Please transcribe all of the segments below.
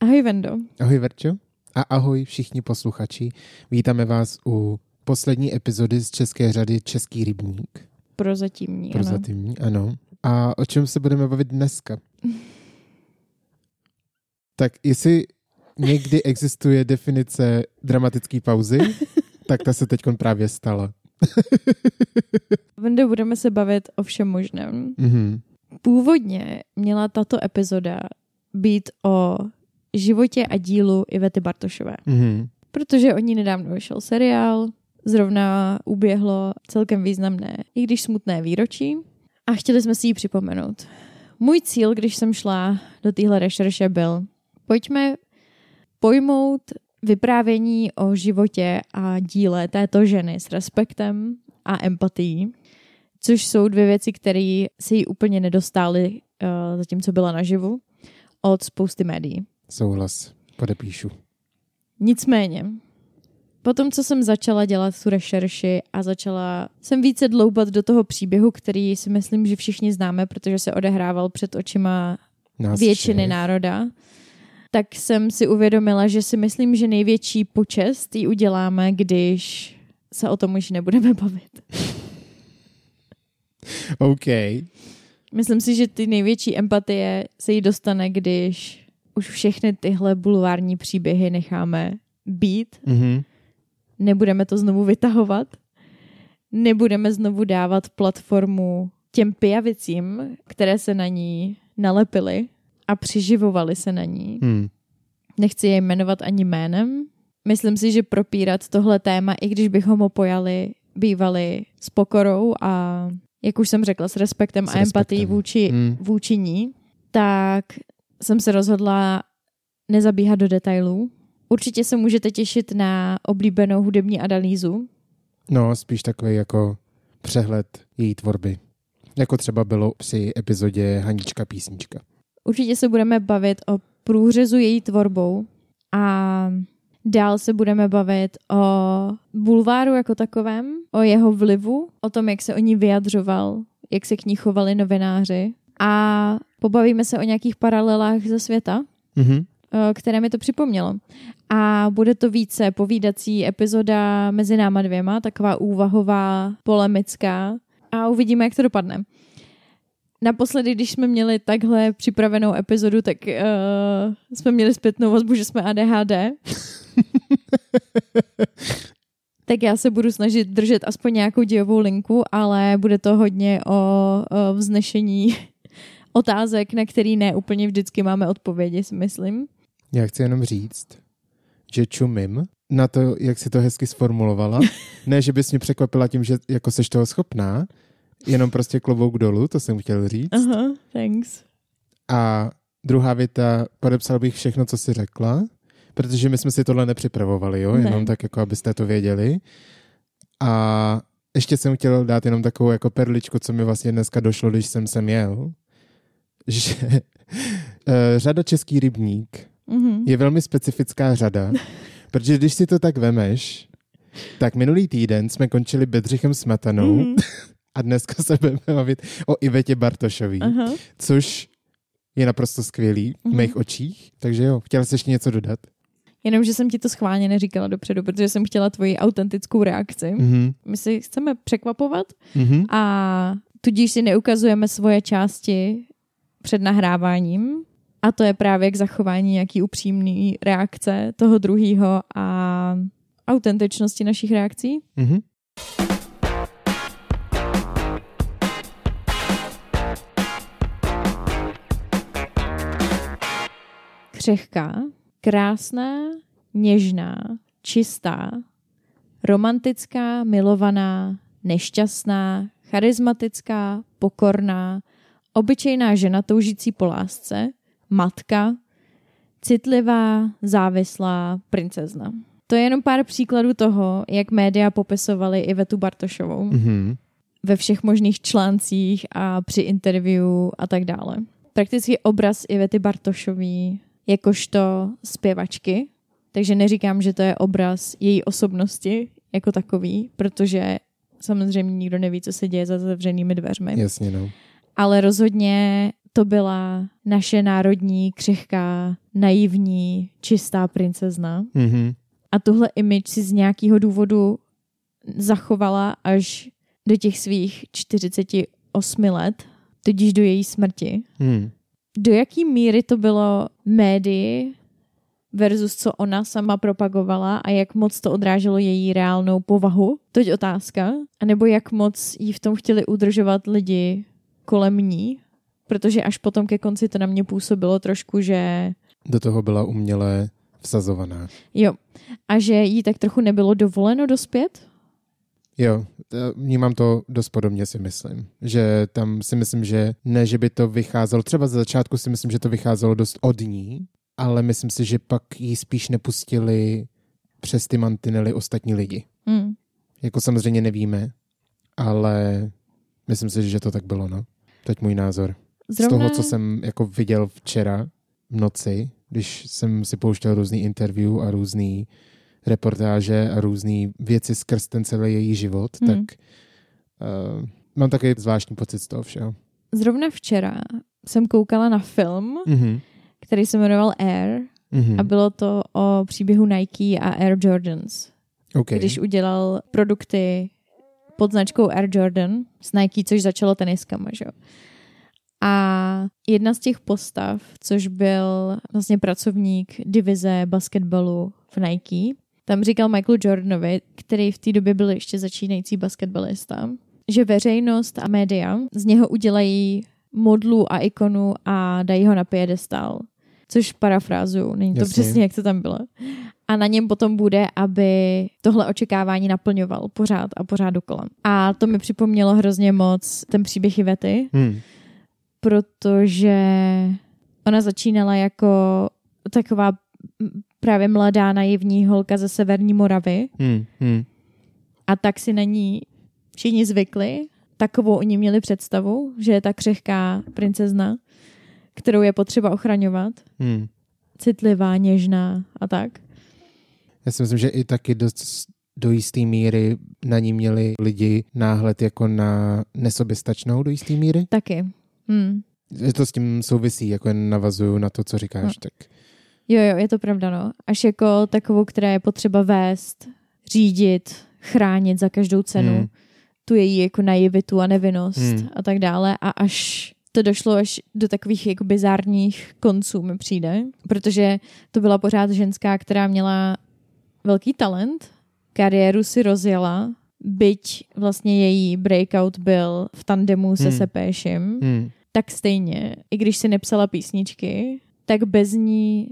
Ahoj Vendo. Ahoj Verčo a ahoj všichni posluchači. Vítáme vás u poslední epizody z české řady Český rybník. Prozatímní, Prozatímní, ano. ano. A o čem se budeme bavit dneska? tak jestli někdy existuje definice dramatické pauzy, tak ta se teď právě stala. Vende, budeme se bavit o všem možném. Mm-hmm. Původně měla tato epizoda být o životě a dílu Ivety Bartošové. Mm-hmm. Protože o ní nedávno vyšel seriál, zrovna uběhlo celkem významné, i když smutné výročí a chtěli jsme si ji připomenout. Můj cíl, když jsem šla do téhle rešerše, byl pojďme pojmout vyprávění o životě a díle této ženy s respektem a empatií, což jsou dvě věci, které se jí úplně nedostály uh, zatímco byla naživu od spousty médií. Souhlas, podepíšu. Nicméně, potom, co jsem začala dělat tu rešerši a začala jsem více dloubat do toho příběhu, který si myslím, že všichni známe, protože se odehrával před očima Nás většiny všech. národa, tak jsem si uvědomila, že si myslím, že největší počest ji uděláme, když se o tom už nebudeme bavit. OK. Myslím si, že ty největší empatie se jí dostane, když už všechny tyhle bulvární příběhy necháme být. Mm-hmm. Nebudeme to znovu vytahovat. Nebudeme znovu dávat platformu těm pijavicím, které se na ní nalepily a přiživovali se na ní. Hmm. Nechci je jmenovat ani jménem. Myslím si, že propírat tohle téma, i když bychom ho pojali, bývali s pokorou a jak už jsem řekla, s respektem s a empatií vůči, hmm. vůči ní, tak jsem se rozhodla nezabíhat do detailů. Určitě se můžete těšit na oblíbenou hudební analýzu. No, spíš takový jako přehled její tvorby. Jako třeba bylo při epizodě Hanička písnička. Určitě se budeme bavit o průřezu její tvorbou a dál se budeme bavit o bulváru jako takovém, o jeho vlivu, o tom, jak se o ní vyjadřoval, jak se k ní chovali novináři a pobavíme se o nějakých paralelách ze světa, mm-hmm. které mi to připomnělo. A bude to více povídací epizoda mezi náma dvěma, taková úvahová, polemická a uvidíme, jak to dopadne. Naposledy, když jsme měli takhle připravenou epizodu, tak uh, jsme měli zpětnou vazbu, že jsme ADHD. tak já se budu snažit držet aspoň nějakou dějovou linku, ale bude to hodně o, o vznešení otázek, na který ne úplně vždycky máme odpovědi, si myslím. Já chci jenom říct, že čumím na to, jak si to hezky sformulovala. ne, že bys mě překvapila tím, že jako seš toho schopná, Jenom prostě klobouk dolů, to jsem chtěl říct. Aha, thanks. A druhá věta, podepsal bych všechno, co jsi řekla, protože my jsme si tohle nepřipravovali, jo, ne. jenom tak, jako abyste to věděli. A ještě jsem chtěl dát jenom takovou jako perličku, co mi vlastně dneska došlo, když jsem sem jel, že uh, řada Český rybník mm-hmm. je velmi specifická řada, protože když si to tak vemeš, tak minulý týden jsme končili Bedřichem Smetanou, mm-hmm. a dneska se budeme bavit o Ivetě Bartošový, uh-huh. což je naprosto skvělý v uh-huh. mých očích. Takže jo, chtěla jsi ještě něco dodat? Jenom, že jsem ti to schválně neříkala dopředu, protože jsem chtěla tvoji autentickou reakci. Uh-huh. My si chceme překvapovat uh-huh. a tudíž si neukazujeme svoje části před nahráváním a to je právě k zachování nějaký upřímný reakce toho druhého a autentičnosti našich reakcí. Uh-huh. křehká, krásná, něžná, čistá, romantická, milovaná, nešťastná, charismatická, pokorná, obyčejná žena toužící po lásce, matka, citlivá, závislá princezna. To je jenom pár příkladů toho, jak média popisovaly Ivetu Bartošovou. Mm-hmm. Ve všech možných článcích a při interview a tak dále. Prakticky obraz Ivety Bartošový jakožto zpěvačky, takže neříkám, že to je obraz její osobnosti jako takový, protože samozřejmě nikdo neví, co se děje za zavřenými dveřmi. Jasně, no. Ale rozhodně to byla naše národní, křehká, naivní, čistá princezna. Mm-hmm. A tuhle image si z nějakého důvodu zachovala až do těch svých 48 let, tudíž do její smrti. Mm. Do jaký míry to bylo médii versus co ona sama propagovala a jak moc to odráželo její reálnou povahu? To je otázka. A nebo jak moc jí v tom chtěli udržovat lidi kolem ní? Protože až potom ke konci to na mě působilo trošku, že... Do toho byla uměle vsazovaná. Jo. A že jí tak trochu nebylo dovoleno dospět? Jo, vnímám to dost podobně si myslím. Že tam si myslím, že ne, že by to vycházelo, třeba za začátku si myslím, že to vycházelo dost od ní, ale myslím si, že pak jí spíš nepustili přes ty mantinely ostatní lidi. Mm. Jako samozřejmě nevíme, ale myslím si, že to tak bylo, no. Teď můj názor. Zrovna... Z toho, co jsem jako viděl včera v noci, když jsem si pouštěl různý interview a různý reportáže a různé věci skrz ten celý její život, hmm. tak uh, mám takový zvláštní pocit z toho všeho. Zrovna včera jsem koukala na film, mm-hmm. který se jmenoval Air mm-hmm. a bylo to o příběhu Nike a Air Jordans. Okay. Když udělal produkty pod značkou Air Jordan s Nike, což začalo teniskama, že jo. A jedna z těch postav, což byl vlastně pracovník divize basketbalu v Nike, tam říkal Michael Jordanovi, který v té době byl ještě začínající basketbalista, že veřejnost a média z něho udělají modlu a ikonu a dají ho na piedestal. Což parafrázuju, není to Jasně. přesně, jak to tam bylo. A na něm potom bude, aby tohle očekávání naplňoval pořád a pořád dokola. A to mi připomnělo hrozně moc ten příběh Ivety, hmm. protože ona začínala jako taková právě mladá naivní holka ze Severní Moravy. Hmm, hmm. A tak si na ní všichni zvykli. Takovou oni měli představu, že je ta křehká princezna, kterou je potřeba ochraňovat. Hmm. Citlivá, něžná a tak. Já si myslím, že i taky dost do jisté míry na ní měli lidi náhled jako na nesoběstačnou do jisté míry. Taky. Hmm. Že to s tím souvisí, jako jen navazuju na to, co říkáš. No. Tak. Jo, jo, je to pravda, no. Až jako takovou, která je potřeba vést, řídit, chránit za každou cenu. Hmm. Tu její jako naivitu a nevinnost hmm. a tak dále. A až to došlo až do takových jako bizárních konců mi přijde, protože to byla pořád ženská, která měla velký talent, kariéru si rozjela, byť vlastně její breakout byl v tandemu se hmm. Sepéšem, hmm. tak stejně, i když si nepsala písničky, tak bez ní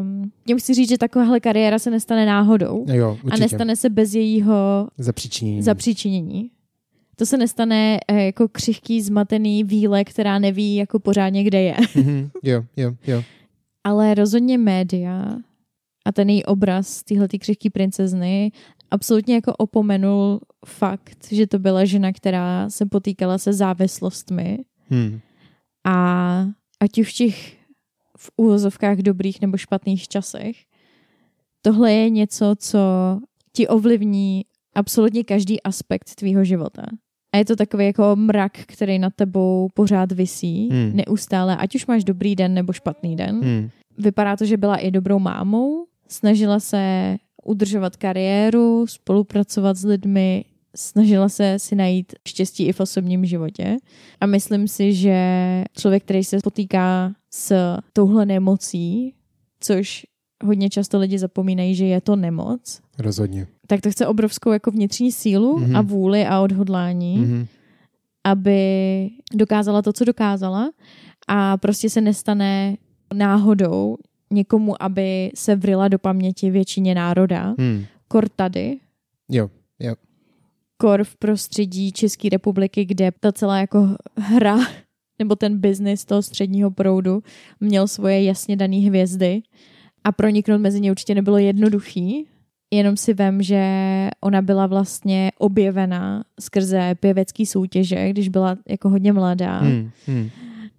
Um, já musím říct, že takováhle kariéra se nestane náhodou jo, a nestane se bez jejího zapříčinění. zapříčinění. To se nestane eh, jako křihký, zmatený víle, která neví jako pořádně, kde je. Mm-hmm. Jo, jo, jo. Ale rozhodně média a ten její obraz téhle křihký princezny absolutně jako opomenul fakt, že to byla žena, která se potýkala se závislostmi hmm. a ať už v těch v úvozovkách dobrých nebo špatných časech. Tohle je něco, co ti ovlivní absolutně každý aspekt tvýho života. A je to takový jako mrak, který nad tebou pořád visí, hmm. neustále, ať už máš dobrý den nebo špatný den. Hmm. Vypadá to, že byla i dobrou mámou, snažila se udržovat kariéru, spolupracovat s lidmi, snažila se si najít štěstí i v osobním životě. A myslím si, že člověk, který se potýká s touhle nemocí, což hodně často lidi zapomínají, že je to nemoc. Rozhodně. Tak to chce obrovskou jako vnitřní sílu mm-hmm. a vůli a odhodlání, mm-hmm. aby dokázala to, co dokázala a prostě se nestane náhodou někomu, aby se vrila do paměti většině národa. Hmm. Kor tady. Jo, jo. Kor v prostředí České republiky, kde ta celá jako hra nebo ten biznis toho středního proudu měl svoje jasně dané hvězdy a proniknout mezi ně určitě nebylo jednoduchý. Jenom si vem, že ona byla vlastně objevena skrze pěvecký soutěže, když byla jako hodně mladá. Hmm, hmm.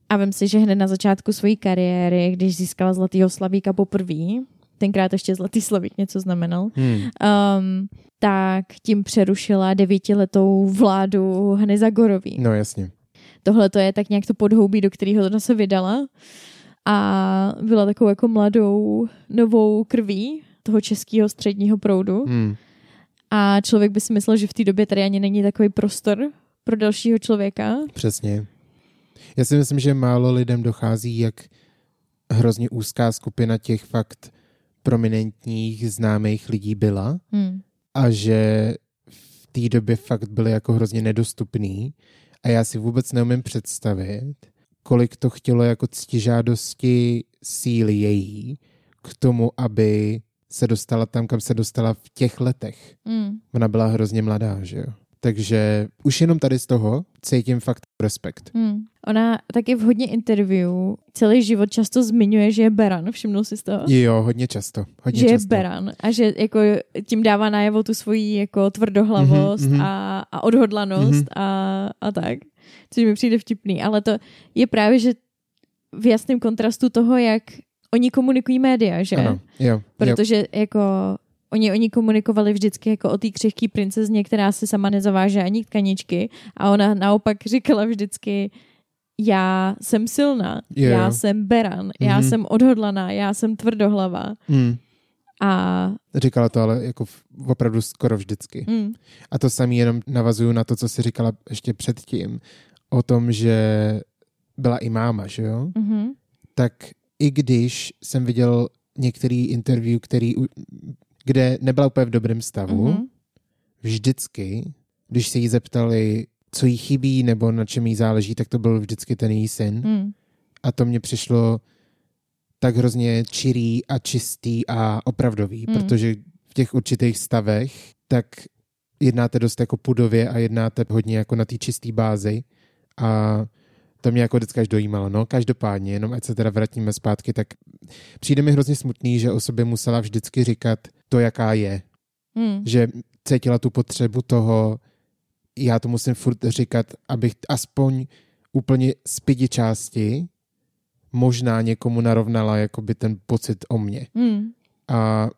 A vem si, že hned na začátku své kariéry, když získala Zlatýho slavíka poprvé, tenkrát ještě Zlatý slavík něco znamenal, hmm. um, tak tím přerušila devítiletou vládu Hany Zagorový. No jasně. tohle to je tak nějak to podhoubí, do kterého ona se vydala a byla takovou jako mladou novou krví toho českého středního proudu. Hmm. A člověk by si myslel, že v té době tady ani není takový prostor pro dalšího člověka. Přesně. Já si myslím, že málo lidem dochází, jak hrozně úzká skupina těch fakt prominentních známých lidí byla hmm. a že v té době fakt byly jako hrozně nedostupný a já si vůbec neumím představit, kolik to chtělo jako ctižádosti síly její k tomu, aby se dostala tam, kam se dostala v těch letech. Mm. Ona byla hrozně mladá, že jo? Takže už jenom tady z toho cítím fakt respekt. Hmm. Ona taky v hodně interview celý život často zmiňuje, že je beran, všimnul si z toho? Jo, hodně často. Hodně že často. je beran a že jako tím dává najevo tu svoji jako tvrdohlavost mm-hmm, a, a odhodlanost mm-hmm. a, a tak. Což mi přijde vtipný, ale to je právě, že v jasném kontrastu toho, jak oni komunikují média, že? Ano, jo. Protože jo. jako Oni, oni komunikovali vždycky jako o té křehké princezně, která si sama nezaváže ani tkaničky a ona naopak říkala vždycky já jsem silná, yeah. já jsem beran, mm-hmm. já mhm. jsem odhodlaná, já jsem tvrdohlava. Mm. A... Říkala to ale jako opravdu skoro vždycky. Mm. A to samý jenom navazuju na to, co jsi říkala ještě předtím, o tom, že byla i máma, že jo? Mm-hmm. Tak i když jsem viděl některý interview, který kde nebyla úplně v dobrém stavu, mm-hmm. vždycky, když se jí zeptali, co jí chybí nebo na čem jí záleží, tak to byl vždycky ten její syn. Mm. A to mně přišlo tak hrozně čirý a čistý a opravdový, mm. protože v těch určitých stavech tak jednáte dost jako pudově a jednáte hodně jako na té čisté bázi a to mě jako vždycky až dojímalo. No, každopádně, jenom ať se teda vrátíme zpátky, tak přijde mi hrozně smutný, že o sobě musela vždycky říkat to, jaká je. Hmm. Že cítila tu potřebu toho, já to musím furt říkat, abych aspoň úplně z pěti části možná někomu narovnala jakoby ten pocit o mně. Hmm. A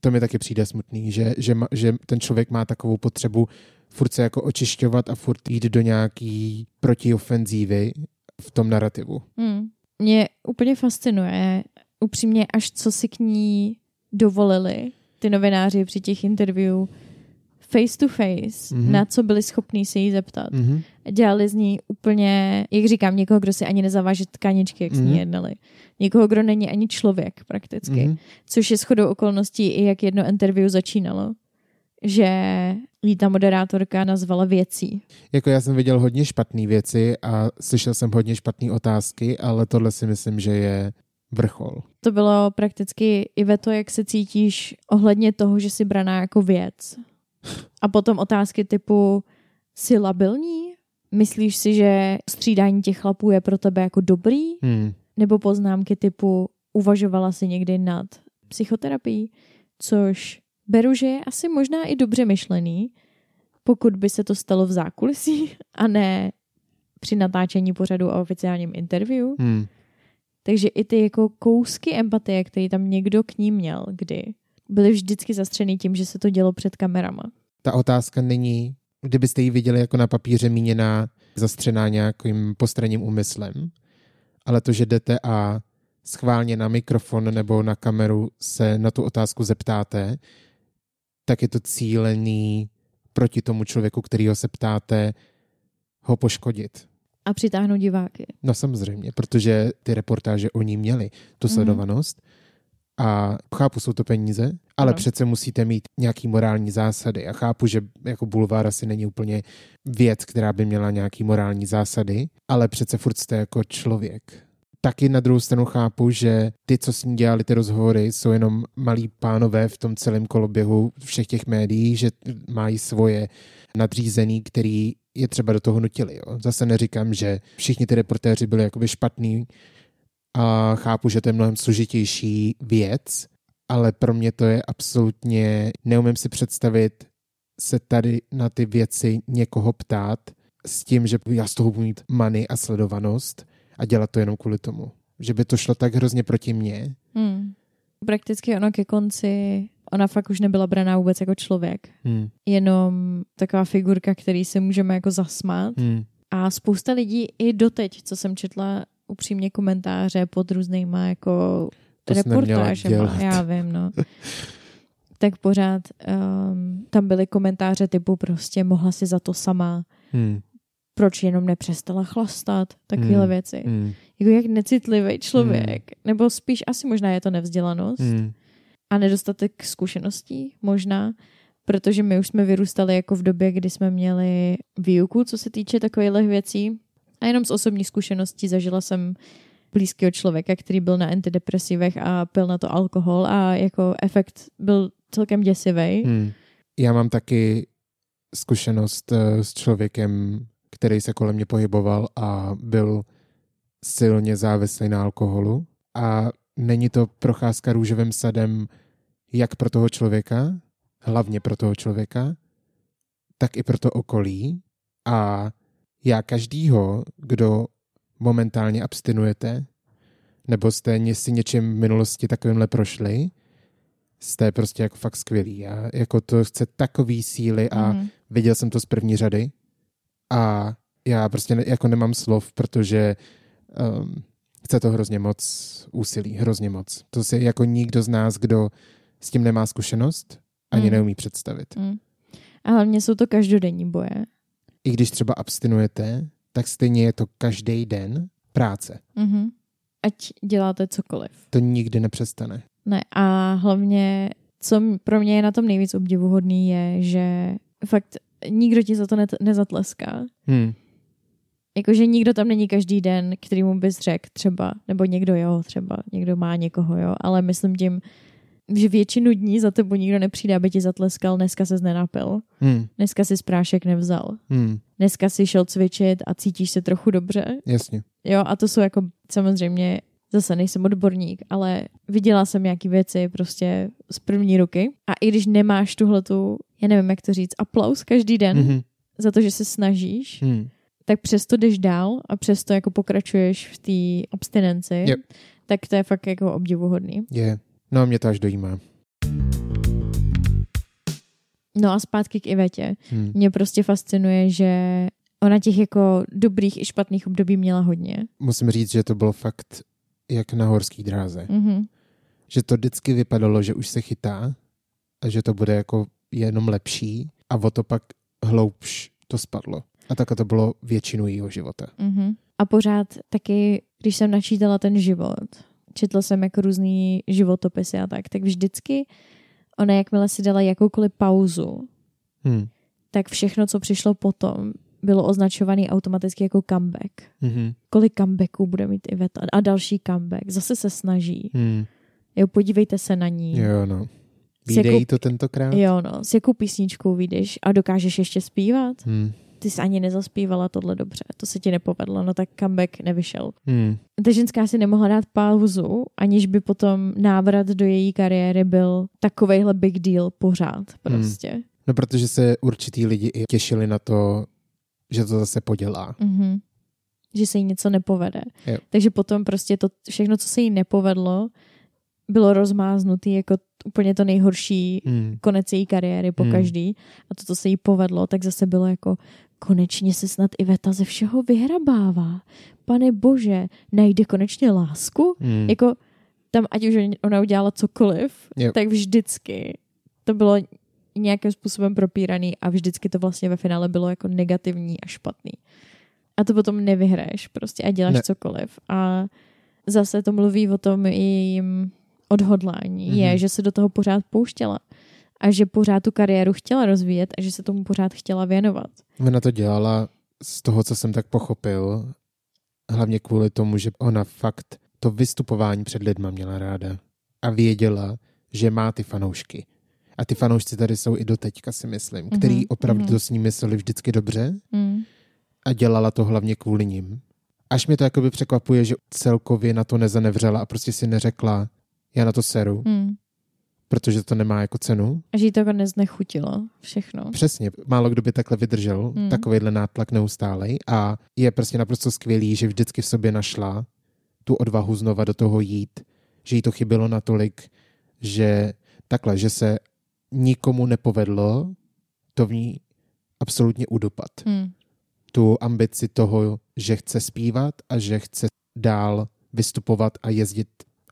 to mi taky přijde smutný, že, že, že ten člověk má takovou potřebu furt se jako očišťovat a furt jít do nějaký protiofenzívy v tom narrativu. Hmm. Mě úplně fascinuje upřímně, až co si k ní dovolili ty novináři při těch interview face to face, mm-hmm. na co byli schopní se jí zeptat. Mm-hmm. Dělali z ní úplně, jak říkám, někoho, kdo si ani nezaváže tkaničky, jak mm-hmm. s ní mhm. jednali. Někoho, kdo není ani člověk prakticky. Mm-hmm. Což je shodou okolností i jak jedno interview začínalo. Že jí ta moderátorka nazvala věcí. Jako já jsem viděl hodně špatné věci a slyšel jsem hodně špatné otázky, ale tohle si myslím, že je vrchol. To bylo prakticky i ve to, jak se cítíš ohledně toho, že jsi braná jako věc. A potom otázky typu, jsi labilní? Myslíš si, že střídání těch chlapů je pro tebe jako dobrý? Hmm. Nebo poznámky typu, uvažovala si někdy nad psychoterapií? Což beru, že je asi možná i dobře myšlený, pokud by se to stalo v zákulisí a ne při natáčení pořadu a oficiálním interview. Hmm. Takže i ty jako kousky empatie, které tam někdo k ní měl, kdy byly vždycky zastřený tím, že se to dělo před kamerama. Ta otázka není, kdybyste ji viděli jako na papíře míněná, zastřená nějakým postranním úmyslem, ale to, že jdete a schválně na mikrofon nebo na kameru se na tu otázku zeptáte, tak je to cílený proti tomu člověku, kterýho se ptáte, ho poškodit a přitáhnout diváky. No samozřejmě, protože ty reportáže oni měli tu mhm. sledovanost mm. a chápu, jsou to peníze, ale no. přece musíte mít nějaký morální zásady a chápu, že jako bulvár asi není úplně věc, která by měla nějaký morální zásady, ale přece furt jste jako člověk. Taky na druhou stranu chápu, že ty, co s ní dělali ty rozhovory, jsou jenom malí pánové v tom celém koloběhu všech těch médií, že mají svoje nadřízený, který je třeba do toho nutili. Jo. Zase neříkám, že všichni ty reportéři byli jakoby špatní a chápu, že to je mnohem složitější věc, ale pro mě to je absolutně, neumím si představit se tady na ty věci někoho ptát s tím, že já z toho budu mít money a sledovanost a dělat to jenom kvůli tomu. Že by to šlo tak hrozně proti mně. Hmm. Prakticky ono ke konci ona fakt už nebyla braná vůbec jako člověk. Hmm. Jenom taková figurka, který se můžeme jako zasmát. Hmm. A spousta lidí i doteď, co jsem četla upřímně komentáře pod různýma jako To neměla reportážema, já vím, no. tak pořád um, tam byly komentáře typu prostě mohla si za to sama, Hmm. Proč jenom nepřestala chlastat, takovéhle Hmm. věci. Hmm. Jako jak necitlivý člověk, nebo spíš asi možná je to nevzdělanost Hmm. a nedostatek zkušeností možná, protože my už jsme vyrůstali jako v době, kdy jsme měli výuku, co se týče takových věcí. A jenom z osobní zkušeností zažila jsem blízkého člověka, který byl na antidepresivech a pil na to alkohol a jako efekt byl celkem děsivý. Hmm. Já mám taky zkušenost eh, s člověkem, který se kolem mě pohyboval a byl silně závislý na alkoholu. A není to procházka růžovým sadem jak pro toho člověka, hlavně pro toho člověka, tak i pro to okolí. A já každýho, kdo momentálně abstinujete, nebo jste si něčím v minulosti takovýmhle prošli, jste prostě jako fakt skvělý. Já, jako to chce takový síly a Mhm. viděl jsem to z první řady a já prostě ne, jako nemám slov, protože um, chce to hrozně moc úsilí, hrozně moc. To si jako nikdo z nás, kdo s tím nemá zkušenost, ani Mm. neumí představit. Mm. A hlavně jsou to každodenní boje. I když třeba abstinujete, tak stejně je to každý den práce. Mhm. Ať děláte cokoliv. To nikdy nepřestane. Ne, a hlavně, co pro mě je na tom nejvíc obdivuhodný, je, že fakt nikdo ti za to net- nezatleská. Hmm. Jakože nikdo tam není každý den, kterýmu bys řekl třeba, nebo někdo jo, třeba, někdo má někoho, jo, ale myslím tím, že většinu dní za tebou nikdo nepřijde, aby ti zatleskal, dneska se nenapil, Hmm. dneska si sprášek nevzal, Hmm. dneska si šel cvičit a cítíš se trochu dobře, Jasně. jo, a to jsou jako samozřejmě, zase nejsem odborník, ale viděla jsem nějaký věci prostě z první ruky a i když nemáš tuhletu, já nevím, jak to říct, aplaus každý den Mhm. za to, že se snažíš, Hmm. tak přesto jdeš dál a přesto jako pokračuješ v té abstinenci, Yep. tak to je fakt jako obdivuhodný. Je. No a mě to až dojímá. No a zpátky k Ivetě. Hmm. Mě prostě fascinuje, že ona těch jako dobrých i špatných období měla hodně. Musím říct, že to bylo fakt jak na horský dráze. Mhm. Že to vždycky vypadalo, že už se chytá a že to bude jako jenom lepší a o to pak hloubš to spadlo. A tak to bylo většinu jejího života. Mhm. A pořád taky, když jsem načítala ten život, četla jsem jako různý životopisy a tak, tak vždycky ona, jakmile si dala jakoukoliv pauzu, Hmm. tak všechno, co přišlo potom, bylo označované automaticky jako comeback. Mhm. Kolik comebacků bude mít Iveta a další comeback. Zase se snaží. Hmm. Jo, podívejte se na ní. Jo, no. Výdej to tentokrát? Jo, no, s jakou písničkou vyjdeš a dokážeš ještě zpívat? Hmm. Ty jsi ani nezaspívala tohle dobře, to se ti nepovedlo, no tak comeback nevyšel. Hmm. Ta ženská si nemohla dát pauzu, aniž by potom návrat do její kariéry byl takovejhle big deal pořád prostě. No, protože se určitý lidi i těšili na to, že to zase podělá. Mhm. Že se jí něco nepovede. Jo. Takže potom prostě to všechno, co se jí nepovedlo, bylo rozmáznutý jako úplně to nejhorší Hmm. konec její kariéry po Hmm. každý. A to, co se jí povedlo, tak zase bylo jako konečně se snad Iveta ze všeho vyhrabává. Pane bože, najde konečně lásku? Hmm. Jako tam, ať už ona udělala cokoliv, Jo. tak vždycky to bylo nějakým způsobem propíraný a vždycky to vlastně ve finále bylo jako negativní a špatný. A to potom nevyhraješ prostě a děláš ne. cokoliv. A zase to mluví o tom jejím odhodlání, Mhm. mm-hmm. je, že se do toho pořád pouštěla a že pořád tu kariéru chtěla rozvíjet a že se tomu pořád chtěla věnovat. Ona to dělala z toho, co jsem tak pochopil, hlavně kvůli tomu, že ona fakt to vystupování před lidma měla ráda a věděla, že má ty fanoušky. A ty fanoušci tady jsou i doteďka, si myslím, Mhm, který opravdu mhm. to s ní mysleli vždycky dobře Mm. a dělala to hlavně kvůli ním. Až mě to jakoby překvapuje, že celkově na to nezanevřela a prostě si neřekla, já na to seru, Mm. protože to nemá jako cenu. A že jí to jako neznechutilo všechno. Přesně, málo kdo by takhle vydržel, Hmm. takovýhle nátlak neustálej a je prostě naprosto skvělý, že vždycky v sobě našla tu odvahu znova do toho jít, že jí to chybělo natolik, že takhle, že se nikomu nepovedlo to v ní absolutně udupat. Mm. tu ambici toho, že chce zpívat a že chce dál vystupovat a jezdit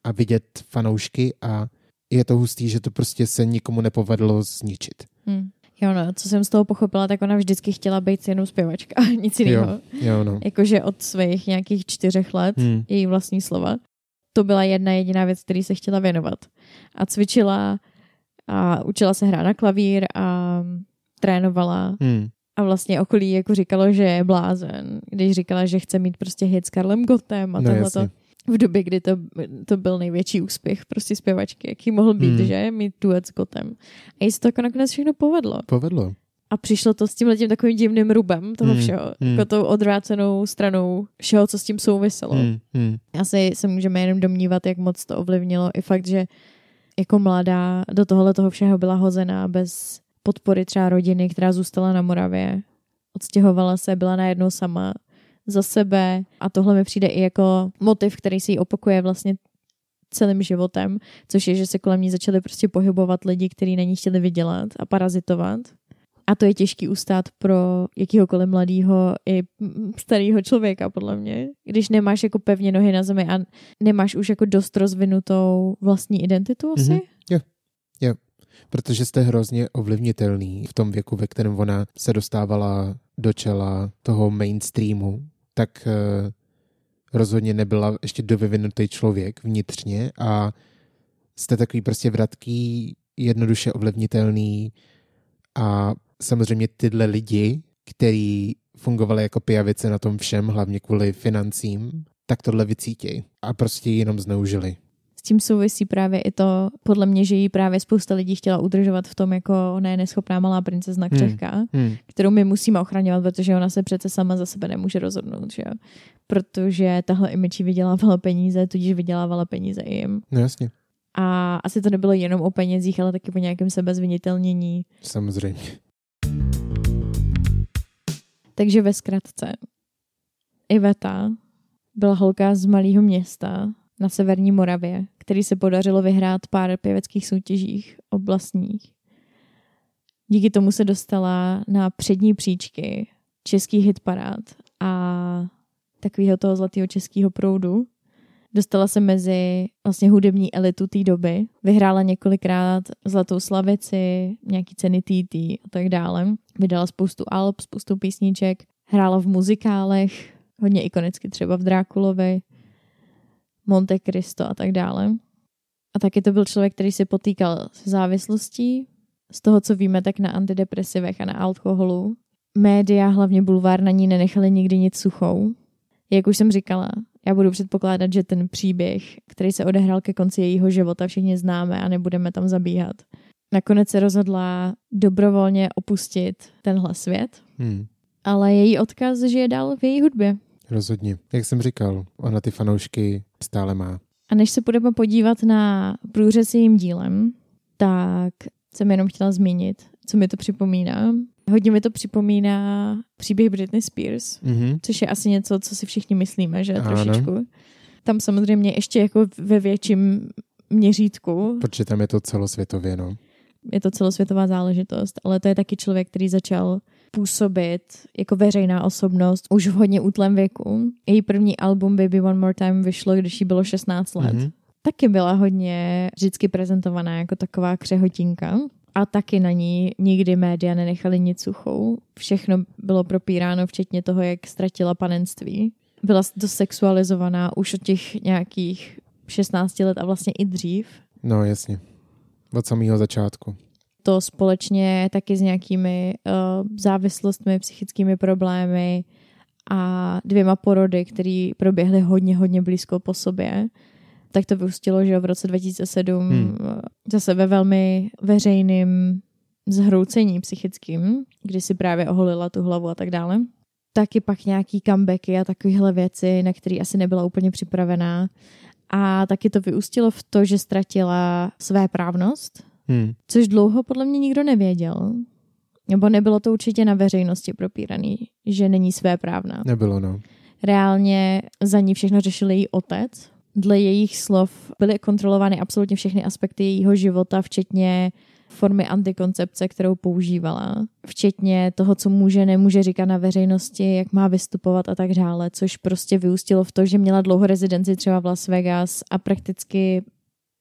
a vidět fanoušky a je to hustý, že to prostě se nikomu nepovedlo zničit. Hmm. Jo, no, co jsem z toho pochopila, tak ona vždycky chtěla být jenom zpěvačka, nic jiného. Jo, jo, no. Jakože od svých nějakých čtyřech let, hmm. její vlastní slova. To byla jedna jediná věc, který se chtěla věnovat. A cvičila a učila se hrát na klavír a trénovala. Hmm. A vlastně okolí jako říkalo, že je blázen, když říkala, že chce mít prostě hit s Karlem Gottem a no, tohleto. V době, kdy to, to byl největší úspěch prostě zpěvačky, jaký mohl být, hmm. že? Mít duet s Gotem. A jí se to jako nakonec všechno povedlo. Povedlo. A přišlo to s tím letím takovým divným rubem toho hmm. všeho. Hmm. Jako tou odvrácenou stranou všeho, co s tím souviselo. Hmm. Hmm. Asi se můžeme jenom domnívat, jak moc to ovlivnilo. I fakt, že jako mladá do tohohle toho všeho byla hozená bez podpory třeba rodiny, která zůstala na Moravě. Odstěhovala se, byla najednou sama za sebe a tohle mi přijde i jako motiv, který si ji opakuje vlastně celým životem, což je, že se kolem ní začaly prostě pohybovat lidi, kteří na ní chtěli vydělat a parazitovat. A to je těžký ustát pro jakýhokoliv mladého i starého člověka, podle mě. Když nemáš jako pevně nohy na zemi a nemáš už jako dost rozvinutou vlastní identitu asi. Mm-hmm. Jo, jo. Protože jste hrozně ovlivnitelný v tom věku, ve kterém ona se dostávala do čela toho mainstreamu, tak uh, rozhodně nebyla ještě dovyvinutý člověk vnitřně a jste takový prostě vratký, jednoduše ovlivnitelný a samozřejmě tyhle lidi, kteří fungovali jako pijavice na tom všem, hlavně kvůli financím, tak tohle vycítějí a prostě jenom zneužili. Tím souvisí právě i to, podle mě, že jí právě spousta lidí chtěla udržovat v tom, jako ona je neschopná malá princezna hmm. křehká, hmm. Hmm. kterou my musíme ochraňovat, protože ona se přece sama za sebe nemůže rozhodnout, že jo? Protože tahle imiči vydělávala peníze, tudíž vydělávala peníze i jim. No jasně. A asi to nebylo jenom o penězích, ale taky o nějakém sebezvinitelnění. Samozřejmě. Takže ve zkratce. Iveta byla holka z malého města na severní Moravě, který se podařilo vyhrát pár pěveckých soutěžích oblastních. Díky tomu se dostala na přední příčky český hitparád a takového toho zlatého českého proudu. Dostala se mezi vlastně hudební elitu té doby. Vyhrála několikrát Zlatou slavici, nějaký ceny TT a tak dále. Vydala spoustu alb, spoustu písniček. Hrála v muzikálech, hodně ikonicky třeba v Drákulovi, Monte Cristo a tak dále. A taky to byl člověk, který se potýkal s závislostí. Z toho, co víme, tak na antidepresivech a na alkoholu. Média, hlavně bulvár, na ní nenechali nikdy nic suchou. Jak už jsem říkala, já budu předpokládat, že ten příběh, který se odehrál ke konci jejího života, všichni známe a nebudeme tam zabíhat. Nakonec se rozhodla dobrovolně opustit tenhle svět, hmm. ale její odkaz žije dál v její hudbě. Rozhodně. Jak jsem říkal, ona ty fanoušky stále má. A než se budeme podívat na průřez jejím dílem, tak jsem jenom chtěla zmínit, co mi to připomíná. Hodně mi to připomíná příběh Britney Spears, mm-hmm. což je asi něco, co si všichni myslíme, že ano. trošičku. Tam samozřejmě ještě jako ve větším měřítku. Protože tam je to celosvětově, no. Je to celosvětová záležitost, ale to je taky člověk, který začal působit jako veřejná osobnost už v hodně útlém věku. Její první album Baby One More Time vyšlo, když jí bylo 16 let. Mm-hmm. Taky byla hodně vždycky prezentovaná jako taková křehotinka a taky na ní nikdy média nenechali nic suchou. Všechno bylo propíráno, včetně toho, jak ztratila panenství. Byla dost sexualizovaná už od těch nějakých 16 let a vlastně i dřív. No jasně, od samého začátku. To společně taky s nějakými uh, závislostmi, psychickými problémy a dvěma porody, které proběhly hodně, hodně blízko po sobě tak to vyústilo, že v roce 2007 hmm. zase ve velmi veřejným zhroucení psychickým, kdy si právě oholila tu hlavu a tak dále. Taky pak nějaký comebacky a takovéhle věci, na které asi nebyla úplně připravená. A taky to vyústilo v to, že ztratila své právnost, hmm. což dlouho podle mě nikdo nevěděl. Nebo nebylo to určitě na veřejnosti propíraný, že není své právna. Nebylo, no. Reálně za ní všechno řešil její otec, dle jejich slov byly kontrolovány absolutně všechny aspekty jejího života, včetně formy antikoncepce, kterou používala, včetně toho, co může, nemůže říkat na veřejnosti, jak má vystupovat a tak dále, což prostě vyústilo v to, že měla dlouho rezidenci třeba v Las Vegas a prakticky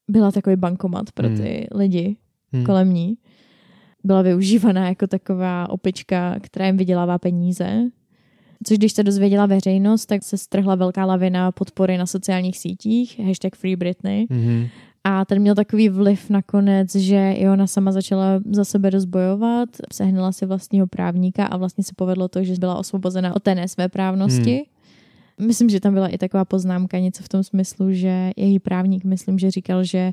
byla takový bankomat pro hmm. ty hmm. lidi hmm. kolem ní. Byla využívaná jako taková opička, která jim vydělává peníze. Což když se dozvěděla veřejnost, tak se strhla velká lavina podpory na sociálních sítích, hashtag Free Britney. Mm-hmm. A ten měl takový vliv nakonec, že i ona sama začala za sebe rozbojovat, sehnala si vlastního právníka a vlastně se povedlo to, že byla osvobozena od té nesvé právnosti. Hmm. Myslím, že tam byla i taková poznámka, něco v tom smyslu, že její právník, myslím, že říkal, že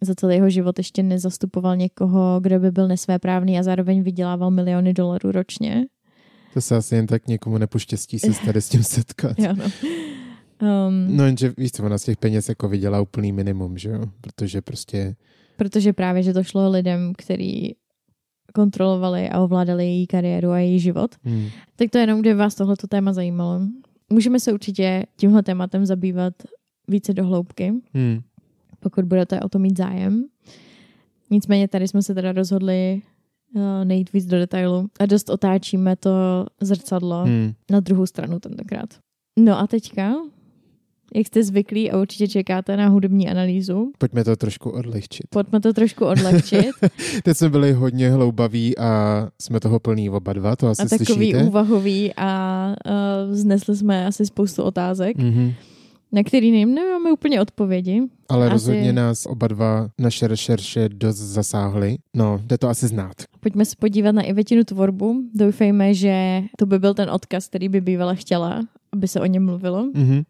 za celý jeho život ještě nezastupoval někoho, kdo by byl nesvéprávný a zároveň vydělával miliony dolarů ročně. To se asi jen tak někomu nepoštěstí se tady s tím setkat. jo, no. Um, no jenže víš co, ona z těch peněz jako vydělá úplný minimum, že jo? Protože prostě... Protože právě, že to šlo lidem, který kontrolovali a ovládali její kariéru a její život. Hmm. Tak to jenom, kdyby vás tohleto téma zajímalo. Můžeme se určitě tímhle tématem zabývat více do hloubky, hmm. pokud budete o to mít zájem. Nicméně tady jsme se teda rozhodli uh, nejít víc do detailu a dost otáčíme to zrcadlo hmm. na druhou stranu tentokrát. No a teďka jak jste zvyklí a určitě čekáte na hudební analýzu. Pojďme to trošku odlehčit. Pojďme to trošku odlehčit. Teď jsme byli hodně hloubaví a jsme toho plní oba dva, to asi A takový slyšíte. úvahový a uh, znesli jsme asi spoustu otázek. Mm-hmm na který nemáme úplně odpovědi. Ale asi... rozhodně nás oba dva naše rešerše dost zasáhly. No, jde to asi znát. Pojďme se podívat na Ivetinu tvorbu. Doufejme, že to by byl ten odkaz, který by bývala chtěla, aby se o něm mluvilo. Mm-hmm.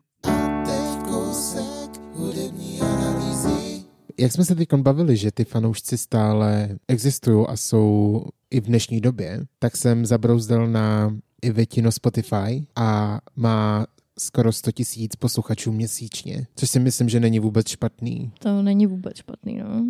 Jak jsme se teď bavili, že ty fanoušci stále existují a jsou i v dnešní době, tak jsem zabrouzdal na Ivetino Spotify a má skoro 100 tisíc posluchačů měsíčně, což si myslím, že není vůbec špatný. To není vůbec špatný, no.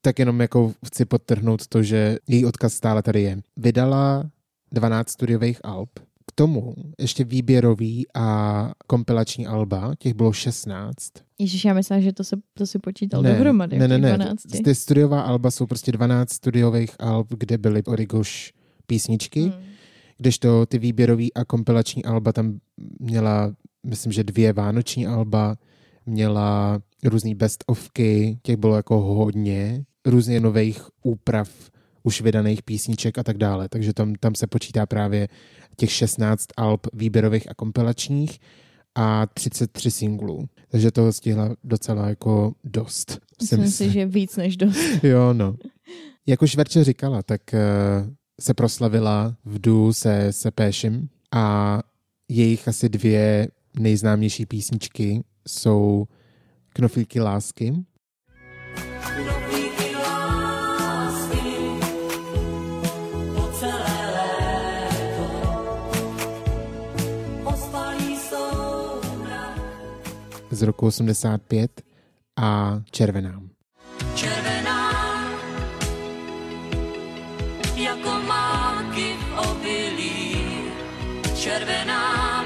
Tak jenom jako chci podtrhnout to, že její odkaz stále tady je. Vydala 12 studiových alb, k tomu ještě výběrový a kompilační alba, těch bylo 16. Ježíš, já myslím, že to, se, to si počítal ne, dohromady. Ne, ne, ne. 12. Ty studiová alba jsou prostě 12 studiových alb, kde byly Origoš písničky, hmm. kdežto ty výběrový a kompilační alba tam měla, myslím, že dvě vánoční alba, měla různý best ofky, těch bylo jako hodně, různě nových úprav už vydaných písniček a tak dále. Takže tam, tam se počítá právě těch 16 alb výběrových a kompilačních a 33 singlů. Takže toho stihla docela jako dost. Myslím si, že víc než dost. jo, no. Jak už Verče říkala, tak uh, se proslavila v du se Sepéšem a jejich asi dvě nejznámější písničky jsou Knoflíky lásky z roku 85 a Červená. Červená, jako máky v obilí, červená,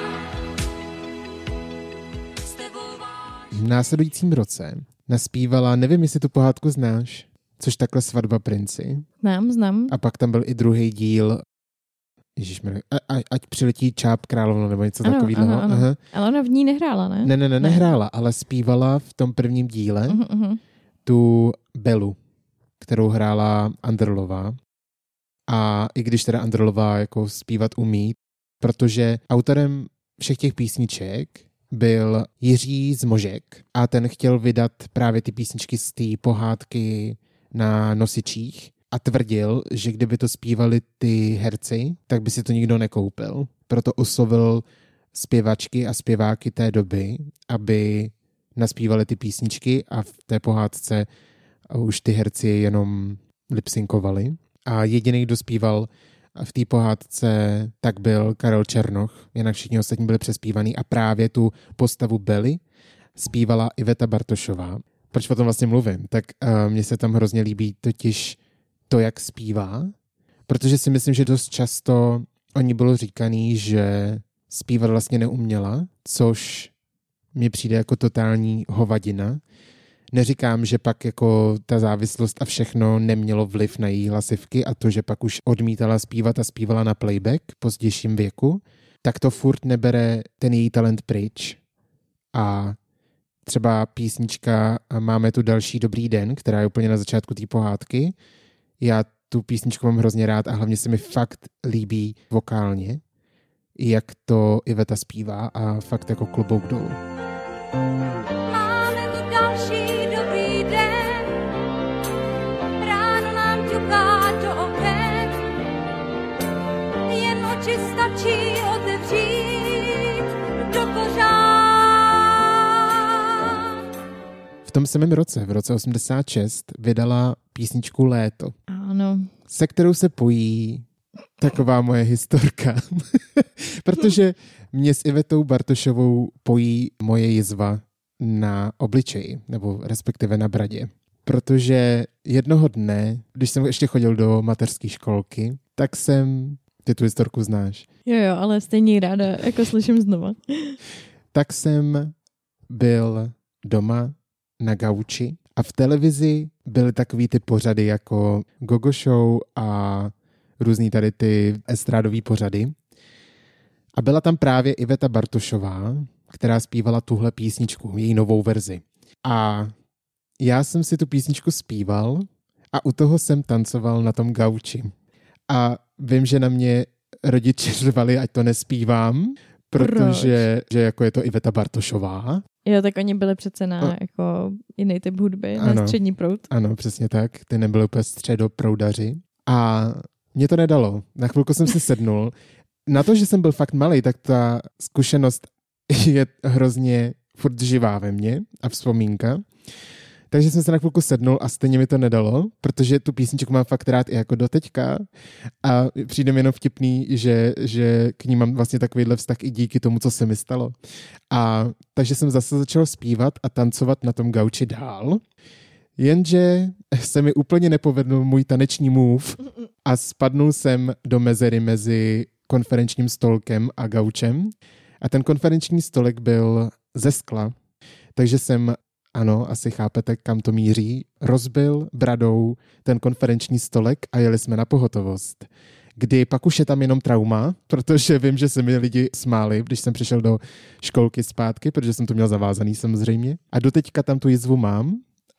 v následujícím roce naspívala, nevím, jestli tu pohádku znáš, což takhle Svatba princi. Znám, znám. A pak tam byl i druhý díl Ježíš a, ať přiletí Čáp královna nebo něco takového. Ale ona v ní nehrála, ne? Ne, ne, ne, nehrála, ale zpívala v tom prvním díle uh-huh, uh-huh. tu Belu, kterou hrála Andrlová. A i když teda Andrlová jako zpívat umí, protože autorem všech těch písniček byl Jiří Zmožek a ten chtěl vydat právě ty písničky z té pohádky na nosičích a tvrdil, že kdyby to zpívali ty herci, tak by si to nikdo nekoupil. Proto oslovil zpěvačky a zpěváky té doby, aby naspívali ty písničky a v té pohádce už ty herci jenom lipsinkovali. A jediný, kdo zpíval v té pohádce, tak byl Karel Černoch, jinak všichni ostatní byli přespívaný a právě tu postavu Belly zpívala Iveta Bartošová. Proč o tom vlastně mluvím? Tak uh, mně se tam hrozně líbí totiž to, jak zpívá, protože si myslím, že dost často o ní bylo říkaný, že zpívat vlastně neuměla, což mi přijde jako totální hovadina, Neříkám, že pak jako ta závislost a všechno nemělo vliv na její hlasivky a to, že pak už odmítala zpívat a zpívala na playback v pozdějším věku, tak to furt nebere ten její talent pryč. A třeba písnička Máme tu další dobrý den, která je úplně na začátku té pohádky. Já tu písničku mám hrozně rád a hlavně se mi fakt líbí vokálně, jak to Iveta zpívá a fakt jako klobouk dolů. Máme tu další dobrý den, ráno nám ťuká do oken, jen oči stačí otevřít do pořád. V tom samém roce, v roce 86, vydala písničku Léto. Ano. Se kterou se pojí taková moje historka. Protože mě s Ivetou Bartošovou pojí moje jizva na obličeji, nebo respektive na bradě. Protože jednoho dne, když jsem ještě chodil do mateřské školky, tak jsem, ty tu historku znáš. Jo, jo, ale stejně ráda, jako slyším znova. tak jsem byl doma na gauči a v televizi byly takový ty pořady jako Gogo Show a různý tady ty estrádové pořady. A byla tam právě Iveta Bartošová, která zpívala tuhle písničku, její novou verzi. A já jsem si tu písničku zpíval a u toho jsem tancoval na tom gauči. A vím, že na mě rodiče řvali, ať to nespívám, protože že jako je to Iveta Bartošová. Jo, tak oni byli přece na no. jako jiný typ hudby, ano, na střední proud. Ano, přesně tak. Ty nebyly úplně středoproudaři. A mě to nedalo. Na chvilku jsem si sednul. Na to, že jsem byl fakt malý, tak ta zkušenost je hrozně furt živá ve mně a vzpomínka. Takže jsem se na chvilku sednul a stejně mi to nedalo, protože tu písničku mám fakt rád i jako doteďka. A přijde mi jenom vtipný, že, že k ní mám vlastně takovýhle vztah i díky tomu, co se mi stalo. A takže jsem zase začal zpívat a tancovat na tom gauči dál, jenže se mi úplně nepovedl můj taneční move a spadnul jsem do mezery mezi konferenčním stolkem a gaučem. A ten konferenční stolek byl ze skla, takže jsem ano, asi chápete, kam to míří, rozbil bradou ten konferenční stolek a jeli jsme na pohotovost. Kdy pak už je tam jenom trauma, protože vím, že se mi lidi smáli, když jsem přišel do školky zpátky, protože jsem to měl zavázaný samozřejmě. A doteďka tam tu jizvu mám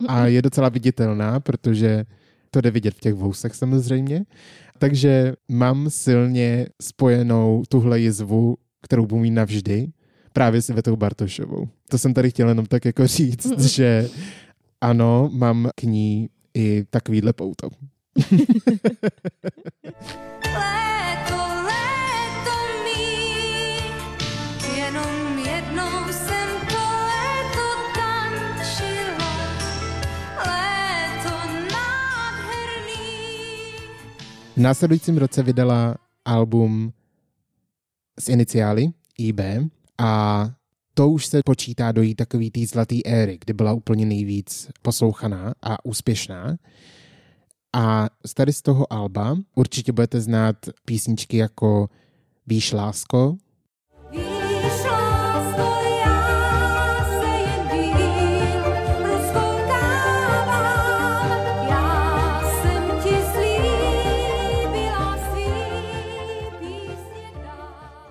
a je docela viditelná, protože to jde vidět v těch vousech samozřejmě. Takže mám silně spojenou tuhle jizvu, kterou budu mít navždy právě s Ivetou Bartošovou. To jsem tady chtěl jenom tak jako říct, že ano, mám k ní i takovýhle pouto. V následujícím roce vydala album s iniciály IB a to už se počítá do jí takový té zlatý éry, kdy byla úplně nejvíc poslouchaná a úspěšná. A tady z toho alba určitě budete znát písničky jako Víš lásko,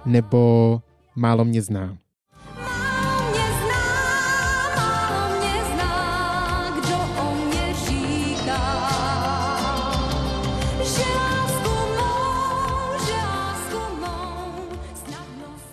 nebo málo mě zná.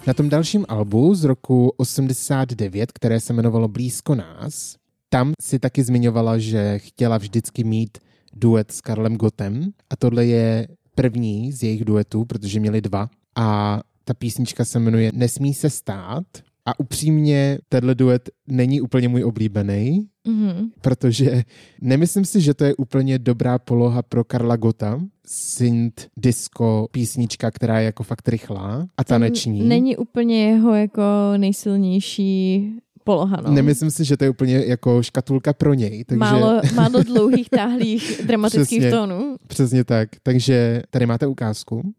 Na tom dalším albu z roku 89, které se jmenovalo Blízko nás, tam si taky zmiňovala, že chtěla vždycky mít duet s Karlem Gotem. A tohle je první z jejich duetů, protože měli dva. A ta písnička se jmenuje Nesmí se stát a upřímně tenhle duet není úplně můj oblíbený, mm-hmm. protože nemyslím si, že to je úplně dobrá poloha pro Karla Gota, synth, disco, písnička, která je jako fakt rychlá a taneční. Není úplně jeho jako nejsilnější poloha. No. Nemyslím si, že to je úplně jako škatulka pro něj. Takže... Málo, málo dlouhých, táhlých, dramatických přesně, tónů. Přesně tak. Takže tady máte ukázku.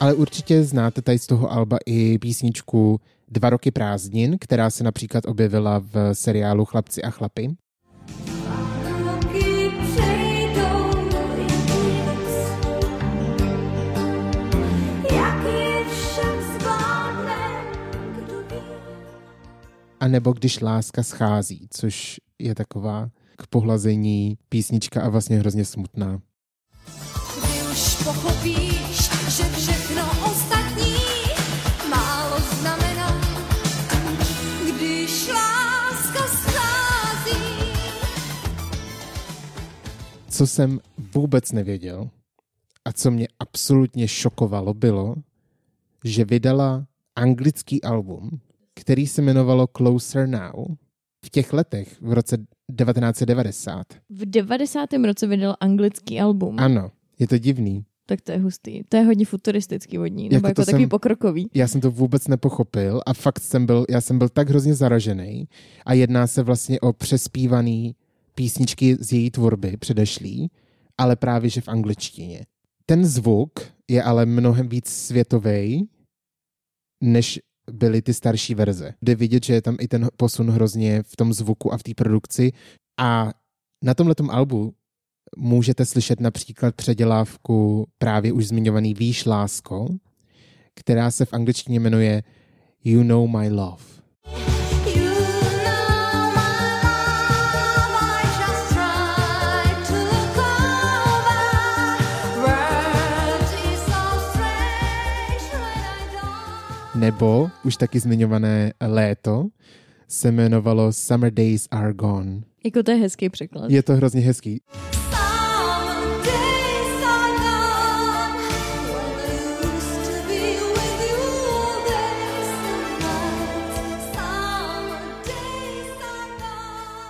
Ale určitě znáte tady z toho alba i písničku Dva roky prázdnin, která se například objevila v seriálu Chlapci a chlapy. A nebo když láska schází, což je taková k pohlazení písnička a vlastně hrozně smutná. Kdy už pochopíš, že všechno ostatní málo znamená, když láska schází. Co jsem vůbec nevěděl a co mě absolutně šokovalo bylo, že vydala anglický album, který se jmenovalo Closer Now. V těch letech, v roce 1990. V 90. roce vydal anglický album. Ano, je to divný. Tak to je hustý. To je hodně futuristický vodní, nebo jako, jako takový jsem, pokrokový. Já jsem to vůbec nepochopil a fakt jsem byl, já jsem byl tak hrozně zaražený a jedná se vlastně o přespívaný písničky z její tvorby předešlý, ale právě že v angličtině. Ten zvuk je ale mnohem víc světový, než byly ty starší verze. Jde vidět, že je tam i ten posun hrozně v tom zvuku a v té produkci. A na tomhle albu můžete slyšet například předělávku právě už zmiňovaný Víš lásko, která se v angličtině jmenuje You Know My Love. nebo už taky zmiňované léto se jmenovalo Summer Days Are Gone. Jako to je hezký překlad. Je to hrozně hezký.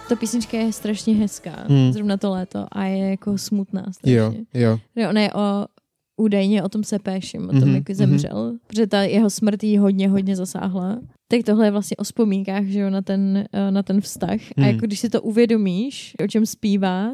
Ta písnička je strašně hezká, hmm. zrovna to léto, a je jako smutná strašně. Jo, jo. Ona je o údajně o tom Sepéšim, o tom, mm-hmm, jak zemřel, mm-hmm. protože ta jeho smrt jí hodně, hodně zasáhla. Tak tohle je vlastně o vzpomínkách, že jo, na ten, eh, na ten vztah. Mm. A jako když si to uvědomíš, o čem zpívá,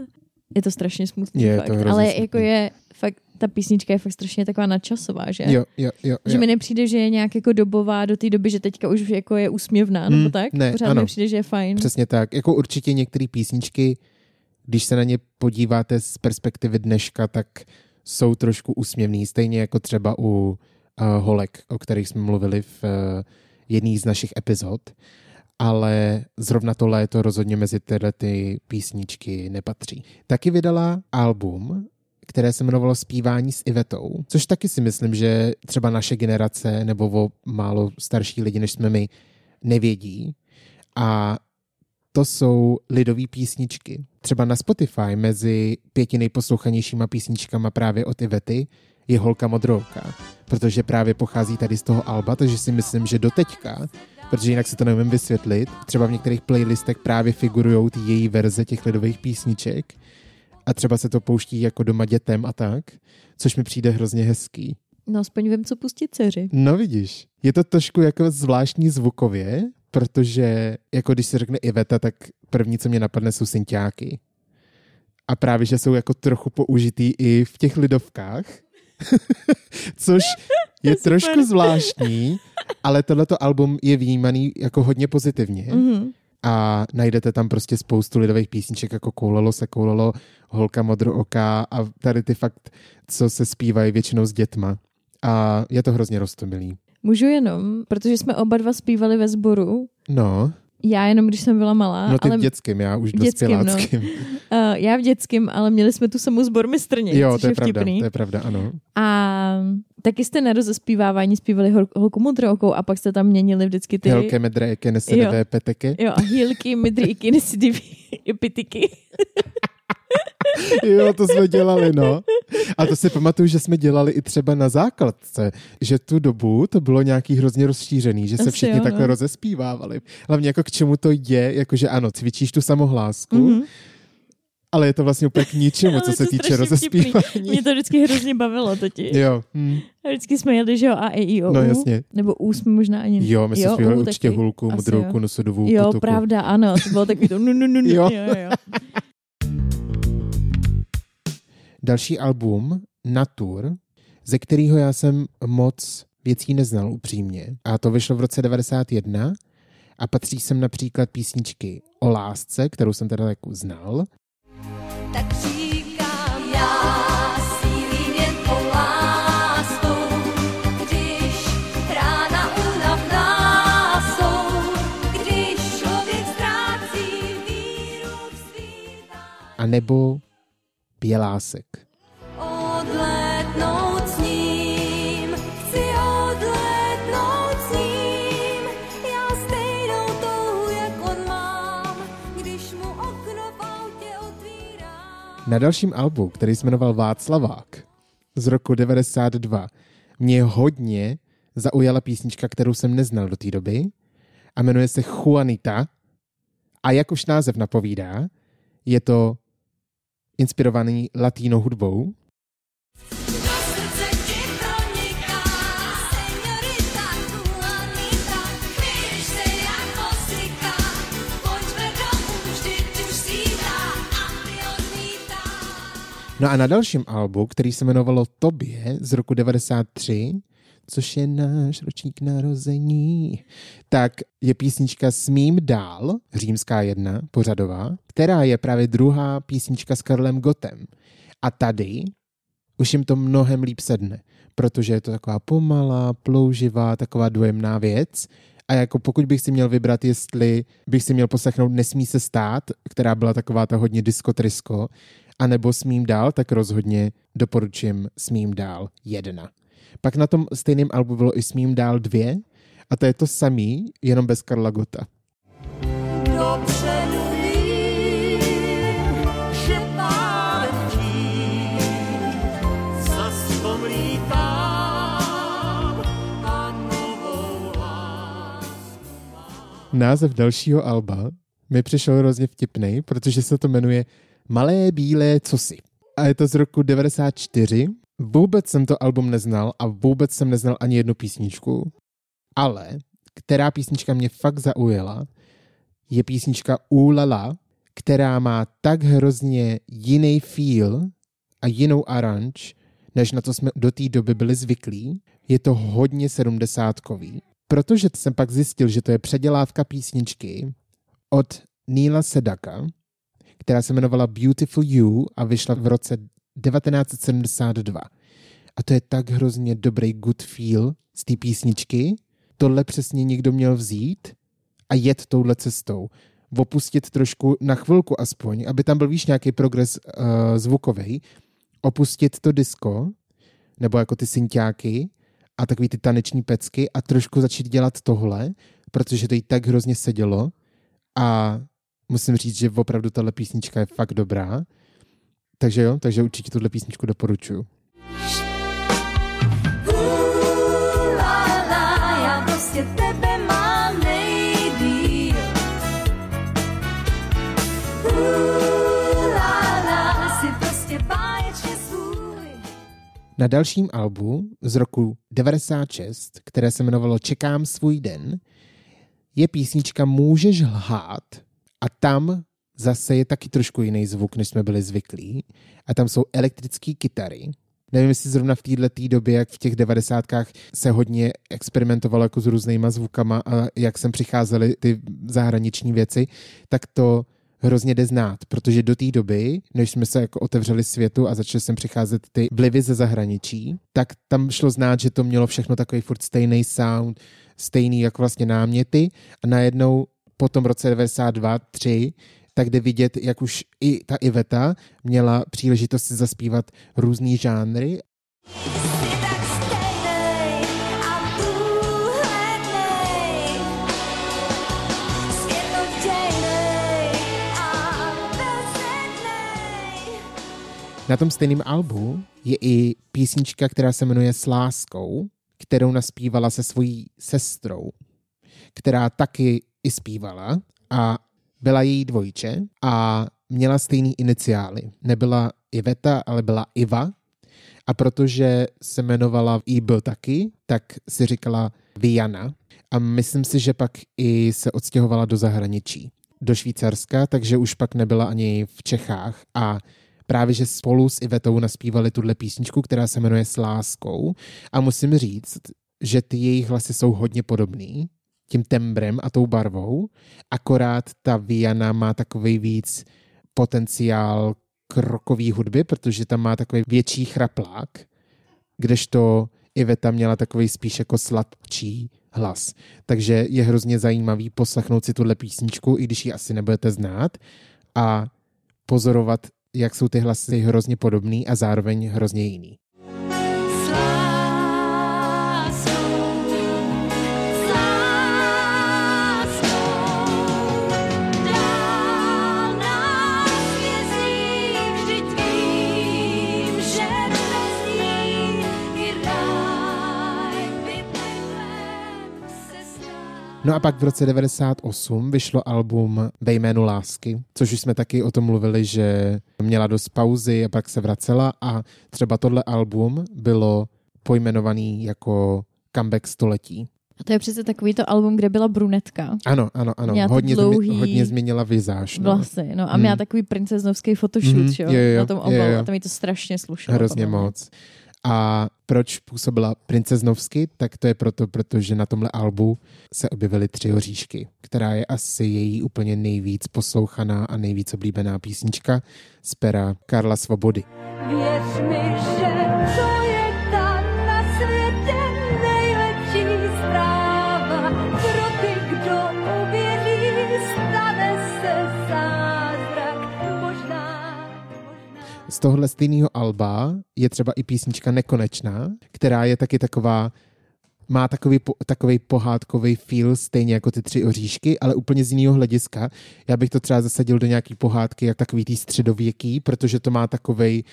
je to strašně smutný je fakt. To Ale smutný. jako je fakt ta písnička je fakt strašně taková nadčasová, že? Jo, jo, jo, Že mi nepřijde, že je nějak jako dobová do té doby, že teďka už jako je úsměvná, mm, nebo tak? Ne, Pořád ano. mi přijde, že je fajn. Přesně tak. Jako určitě některé písničky, když se na ně podíváte z perspektivy dneška, tak jsou trošku úsměvný, stejně jako třeba u uh, holek, o kterých jsme mluvili v uh, jedné z našich epizod, ale zrovna to léto rozhodně mezi tyhle ty písničky nepatří. Taky vydala album, které se jmenovalo Spívání s Ivetou, což taky si myslím, že třeba naše generace nebo o málo starší lidi, než jsme my, nevědí. A to jsou lidové písničky. Třeba na Spotify mezi pěti nejposlouchanějšíma písničkama právě od Ivety je Holka modrouka, protože právě pochází tady z toho alba, takže si myslím, že doteďka, protože jinak si to nevím vysvětlit, třeba v některých playlistech právě figurují ty její verze těch lidových písniček a třeba se to pouští jako doma dětem a tak, což mi přijde hrozně hezký. No aspoň vím, co pustit dceři. No vidíš, je to trošku jako zvláštní zvukově, protože jako když se řekne Iveta, tak první, co mě napadne, jsou synťáky. A právě, že jsou jako trochu použitý i v těch lidovkách, což je trošku zvláštní, ale tohleto album je vnímaný jako hodně pozitivně. Mm-hmm. A najdete tam prostě spoustu lidových písniček, jako Koulelo se koulelo, Holka modrooká a tady ty fakt, co se zpívají většinou s dětma. A je to hrozně roztomilý. Můžu jenom, protože jsme oba dva zpívali ve sboru. No. Já jenom, když jsem byla malá. No ty ale... v dětském, já už v dospěláckém. No. Uh, já v dětském, ale měli jsme tu samou zbormistrně, Jo, to je, je pravda, to je pravda, ano. A taky jste na rozespívávání zpívali hol, holku modrookou a pak jste tam měnili vždycky ty... Helke medrejke nesedevé peteky. Jo, a hýlky medrejky nesedevé pitiky. jo, to jsme dělali, no. A to si pamatuju, že jsme dělali i třeba na základce, že tu dobu to bylo nějaký hrozně rozšířený, že se Asi všichni jo, takhle no. rozespívávali. Hlavně jako k čemu to je, jakože ano, cvičíš tu samohlásku, mm-hmm. Ale je to vlastně úplně k ničemu, co se týče rozespívání. Mě to vždycky hrozně bavilo totiž. Jo. Hm. A vždycky jsme jeli, že jo, A, E, I, O, No jasně. Nebo U jsme možná ani... Jo, my jsme zpívali určitě taky. hulku, mudrouku, nosodovou Jo, potuku. pravda, ano, to bylo takový to nu, nu, nu, nu. Jo. jo, jo. Další album, Natur, ze kterého já jsem moc věcí neznal upřímně. A to vyšlo v roce 91 a patří sem například písničky o lásce, kterou jsem teda jako znal. Tak říkám já a nebo Bělásek. Odletnout s ním, chci odletnout s ním, já stejnou touhu, jak on mám, když mu okno v autě otvírám. Na dalším albu, který se jmenoval Václavák z roku 92, mě hodně zaujala písnička, kterou jsem neznal do té doby a jmenuje se Juanita a jak už název napovídá, je to inspirovaný latínou hudbou. No a na dalším albu, který se jmenovalo Tobě z roku 93, což je náš ročník narození, tak je písnička Smím dál, římská jedna, pořadová, která je právě druhá písnička s Karlem Gotem. A tady už jim to mnohem líp sedne, protože je to taková pomalá, plouživá, taková dojemná věc. A jako pokud bych si měl vybrat, jestli bych si měl poslechnout Nesmí se stát, která byla taková ta hodně diskotrisko, anebo Smím dál, tak rozhodně doporučím Smím dál jedna. Pak na tom stejném albu bylo i Smím dál dvě a to je to samý, jenom bez Karla Gota. Název dalšího alba mi přišel hrozně vtipný, protože se to jmenuje Malé bílé cosi. A je to z roku 94 Vůbec jsem to album neznal a vůbec jsem neznal ani jednu písničku, ale která písnička mě fakt zaujala, je písnička Ulala, která má tak hrozně jiný feel a jinou aranž, než na to jsme do té doby byli zvyklí. Je to hodně sedmdesátkový, protože jsem pak zjistil, že to je předělávka písničky od Neila Sedaka, která se jmenovala Beautiful You a vyšla v roce 1972. A to je tak hrozně dobrý good feel z té písničky. Tohle přesně někdo měl vzít a jet touhle cestou. Opustit trošku na chvilku aspoň, aby tam byl víš nějaký progres uh, zvukový. Opustit to disco, nebo jako ty synťáky a takový ty taneční pecky a trošku začít dělat tohle, protože to jí tak hrozně sedělo a musím říct, že opravdu tahle písnička je fakt dobrá takže jo, takže určitě tuhle písničku doporučuju. Na dalším albu z roku 96, které se jmenovalo Čekám svůj den, je písnička Můžeš lhát a tam zase je taky trošku jiný zvuk, než jsme byli zvyklí. A tam jsou elektrické kytary. Nevím, jestli zrovna v této době, jak v těch devadesátkách se hodně experimentovalo jako s různýma zvukama a jak sem přicházely ty zahraniční věci, tak to hrozně jde znát, protože do té doby, než jsme se jako otevřeli světu a začaly sem přicházet ty vlivy ze zahraničí, tak tam šlo znát, že to mělo všechno takový furt stejný sound, stejný jako vlastně náměty a najednou po tom roce 92, 3 tak jde vidět, jak už i ta Iveta měla příležitost si zaspívat různý žánry. Na tom stejném albu je i písnička, která se jmenuje S láskou, kterou naspívala se svojí sestrou, která taky i zpívala a byla její dvojče a měla stejný iniciály. Nebyla Iveta, ale byla Iva. A protože se jmenovala I byl taky, tak si říkala Viana. A myslím si, že pak i se odstěhovala do zahraničí, do Švýcarska, takže už pak nebyla ani v Čechách. A právě, že spolu s Ivetou naspívali tuhle písničku, která se jmenuje S láskou. A musím říct, že ty jejich hlasy jsou hodně podobný tím tembrem a tou barvou, akorát ta Viana má takový víc potenciál krokový hudby, protože tam má takový větší chraplák, kdežto Iveta měla takový spíš jako sladčí hlas. Takže je hrozně zajímavý poslechnout si tuhle písničku, i když ji asi nebudete znát, a pozorovat, jak jsou ty hlasy hrozně podobný a zároveň hrozně jiný. No a pak v roce 98 vyšlo album Ve jménu lásky, což už jsme taky o tom mluvili, že měla dost pauzy a pak se vracela a třeba tohle album bylo pojmenovaný jako comeback století. A to je přece takový to album, kde byla brunetka. Ano, ano, ano. hodně, dlouhý... zmi, hodně změnila vizáž. No. Vlasy, no. A měla hmm. takový princeznovský photoshoot, mm, jo, jo, na tom obalu. A tam mi to strašně slušelo. Hrozně moc. A proč působila princeznovsky, tak to je proto, protože na tomhle albu se objevily tři oříšky, která je asi její úplně nejvíc poslouchaná a nejvíc oblíbená písnička z pera Karla Svobody. Věř mi, že to z tohle stejného alba je třeba i písnička Nekonečná, která je taky taková má takový, takový pohádkový feel, stejně jako ty tři oříšky, ale úplně z jiného hlediska. Já bych to třeba zasadil do nějaký pohádky, jak takový tý středověký, protože to má takový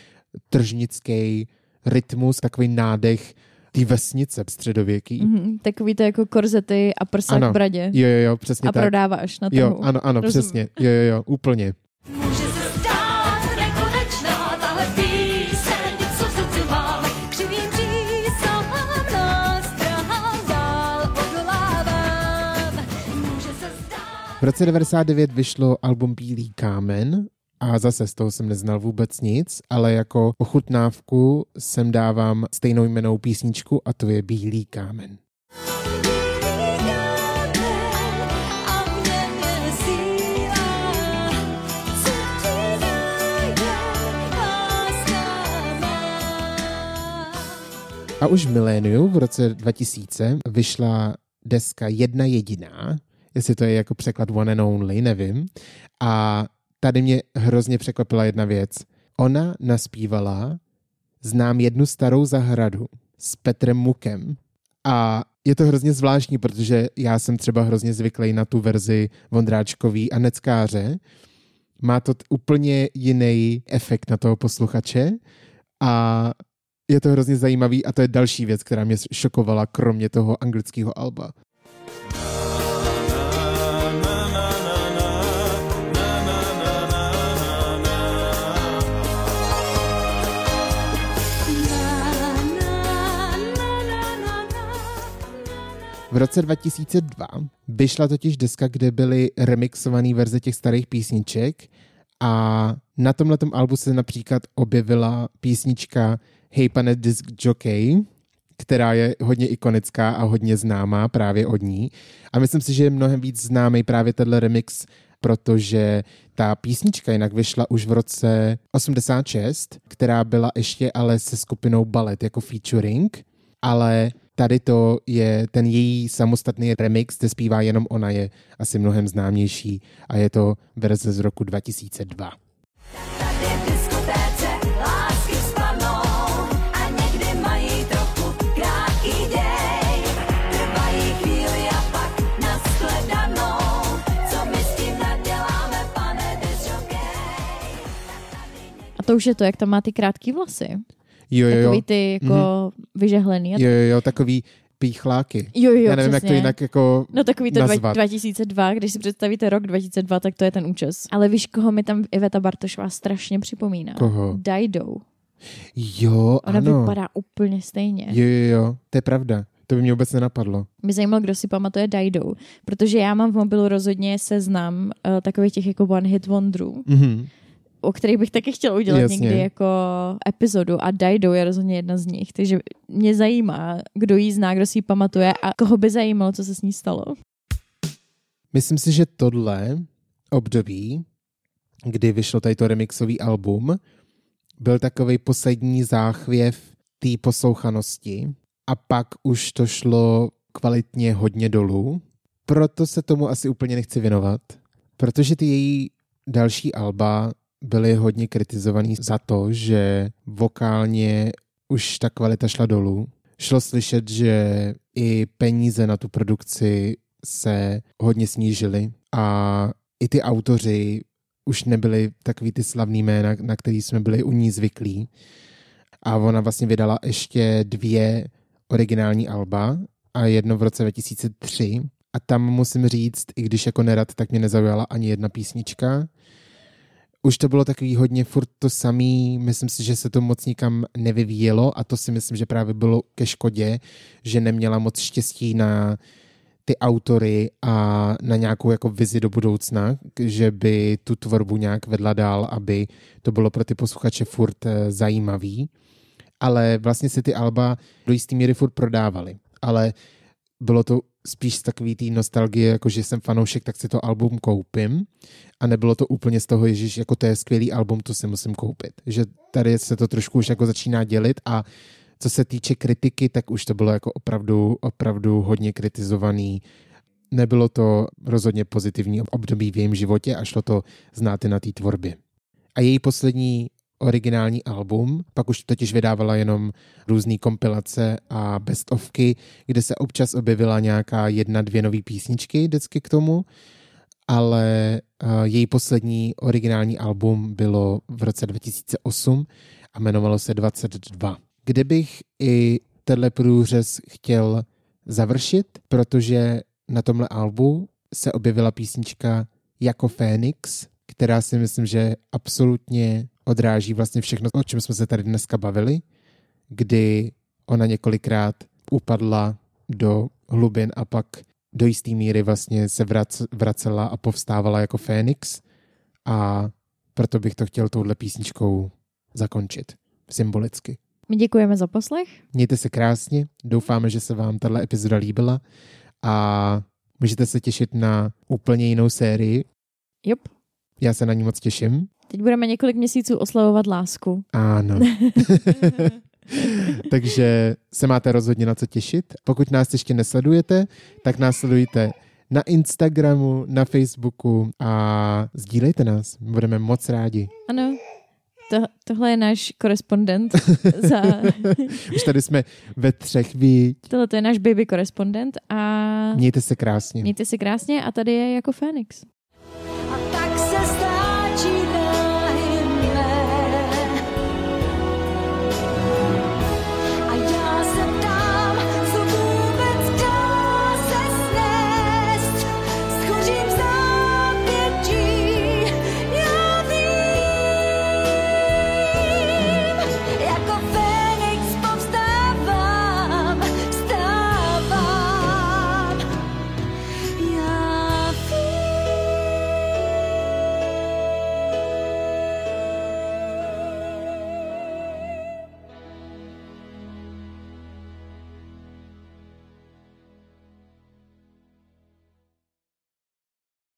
tržnický rytmus, takový nádech ty vesnice středověký. Mm-hmm, takový to jako korzety a prsa ano, v bradě. Jo, jo, jo, přesně a tak. A prodáváš na trhu. Jo, ano, ano, Rozumím. přesně. Jo, jo, jo, úplně. V roce 99 vyšlo album Bílý kámen a zase z toho jsem neznal vůbec nic, ale jako ochutnávku sem dávám stejnou jmenou písničku a to je Bílý kámen. A už v miléniu v roce 2000 vyšla deska Jedna jediná, jestli to je jako překlad one and only, nevím. A tady mě hrozně překvapila jedna věc. Ona naspívala Znám jednu starou zahradu s Petrem Mukem. A je to hrozně zvláštní, protože já jsem třeba hrozně zvyklý na tu verzi Vondráčkový a Neckáře. Má to t- úplně jiný efekt na toho posluchače a je to hrozně zajímavý a to je další věc, která mě šokovala, kromě toho anglického alba. V roce 2002 vyšla totiž deska, kde byly remixované verze těch starých písniček a na tomhle albu se například objevila písnička Hey pane disc jockey, která je hodně ikonická a hodně známá právě od ní. A myslím si, že je mnohem víc známý právě tenhle remix, protože ta písnička jinak vyšla už v roce 86, která byla ještě ale se skupinou Ballet jako featuring, ale Tady to je ten její samostatný remix, kde zpívá jenom ona, je asi mnohem známější a je to verze z roku 2002. A to už je to, jak tam má ty krátké vlasy. Jo, jo, jo. Takový ty jako mm-hmm. vyžehlený. Jo, jo, jo, takový píchláky. Jo, jo, Já nevím, přesně. jak to jinak jako No takový to nazvat. 2002, když si představíte rok 2002, tak to je ten účes. Ale víš, koho mi tam Iveta Bartošová strašně připomíná? Koho? Dido. Jo, Ona ano. vypadá úplně stejně. Jo, jo, jo, to je pravda. To by mě vůbec nenapadlo. Mě zajímalo, kdo si pamatuje Dido, protože já mám v mobilu rozhodně seznam uh, takových těch jako one hit wonderů. Mm-hmm o kterých bych taky chtěla udělat Jasně. někdy jako epizodu a Dido je rozhodně jedna z nich, takže mě zajímá, kdo jí zná, kdo si ji pamatuje a koho by zajímalo, co se s ní stalo. Myslím si, že tohle období, kdy vyšlo tady to remixový album, byl takový poslední záchvěv té poslouchanosti a pak už to šlo kvalitně hodně dolů. Proto se tomu asi úplně nechci věnovat, protože ty její další alba byly hodně kritizovaný za to, že vokálně už ta kvalita šla dolů. Šlo slyšet, že i peníze na tu produkci se hodně snížily a i ty autoři už nebyli takový ty slavný jména, na který jsme byli u ní zvyklí. A ona vlastně vydala ještě dvě originální alba a jedno v roce 2003. A tam musím říct, i když jako nerad, tak mě nezaujala ani jedna písnička. Už to bylo takový hodně furt to samý, myslím si, že se to moc nikam nevyvíjelo a to si myslím, že právě bylo ke škodě, že neměla moc štěstí na ty autory a na nějakou jako vizi do budoucna, že by tu tvorbu nějak vedla dál, aby to bylo pro ty posluchače furt eh, zajímavý. Ale vlastně si ty alba do jistý míry furt prodávali. Ale bylo to spíš z takový té nostalgie, jako že jsem fanoušek, tak si to album koupím. A nebylo to úplně z toho, že jako to je skvělý album, to si musím koupit. Že tady se to trošku už jako začíná dělit a co se týče kritiky, tak už to bylo jako opravdu, opravdu hodně kritizovaný. Nebylo to rozhodně pozitivní období v jejím životě a šlo to znát na té tvorbě. A její poslední originální album, pak už totiž vydávala jenom různé kompilace a bestovky, kde se občas objevila nějaká jedna, dvě nové písničky vždycky k tomu, ale uh, její poslední originální album bylo v roce 2008 a jmenovalo se 22 kde bych i tenhle průřez chtěl završit, protože na tomhle albu se objevila písnička Jako Fénix, která si myslím, že absolutně odráží vlastně všechno, o čem jsme se tady dneska bavili, kdy ona několikrát upadla do hlubin a pak do jisté míry vlastně se vracela a povstávala jako Fénix a proto bych to chtěl touhle písničkou zakončit symbolicky. My děkujeme za poslech. Mějte se krásně, doufáme, že se vám tahle epizoda líbila a můžete se těšit na úplně jinou sérii. Jup. Já se na ní moc těším. Teď budeme několik měsíců oslavovat lásku. Ano. Takže se máte rozhodně na co těšit. Pokud nás ještě nesledujete, tak nás sledujte na Instagramu, na Facebooku a sdílejte nás. Budeme moc rádi. Ano, to, tohle je náš korespondent. za... Už tady jsme ve třech, víc. Tohle to je náš baby korespondent a... Mějte se krásně. Mějte se krásně a tady je jako Fénix.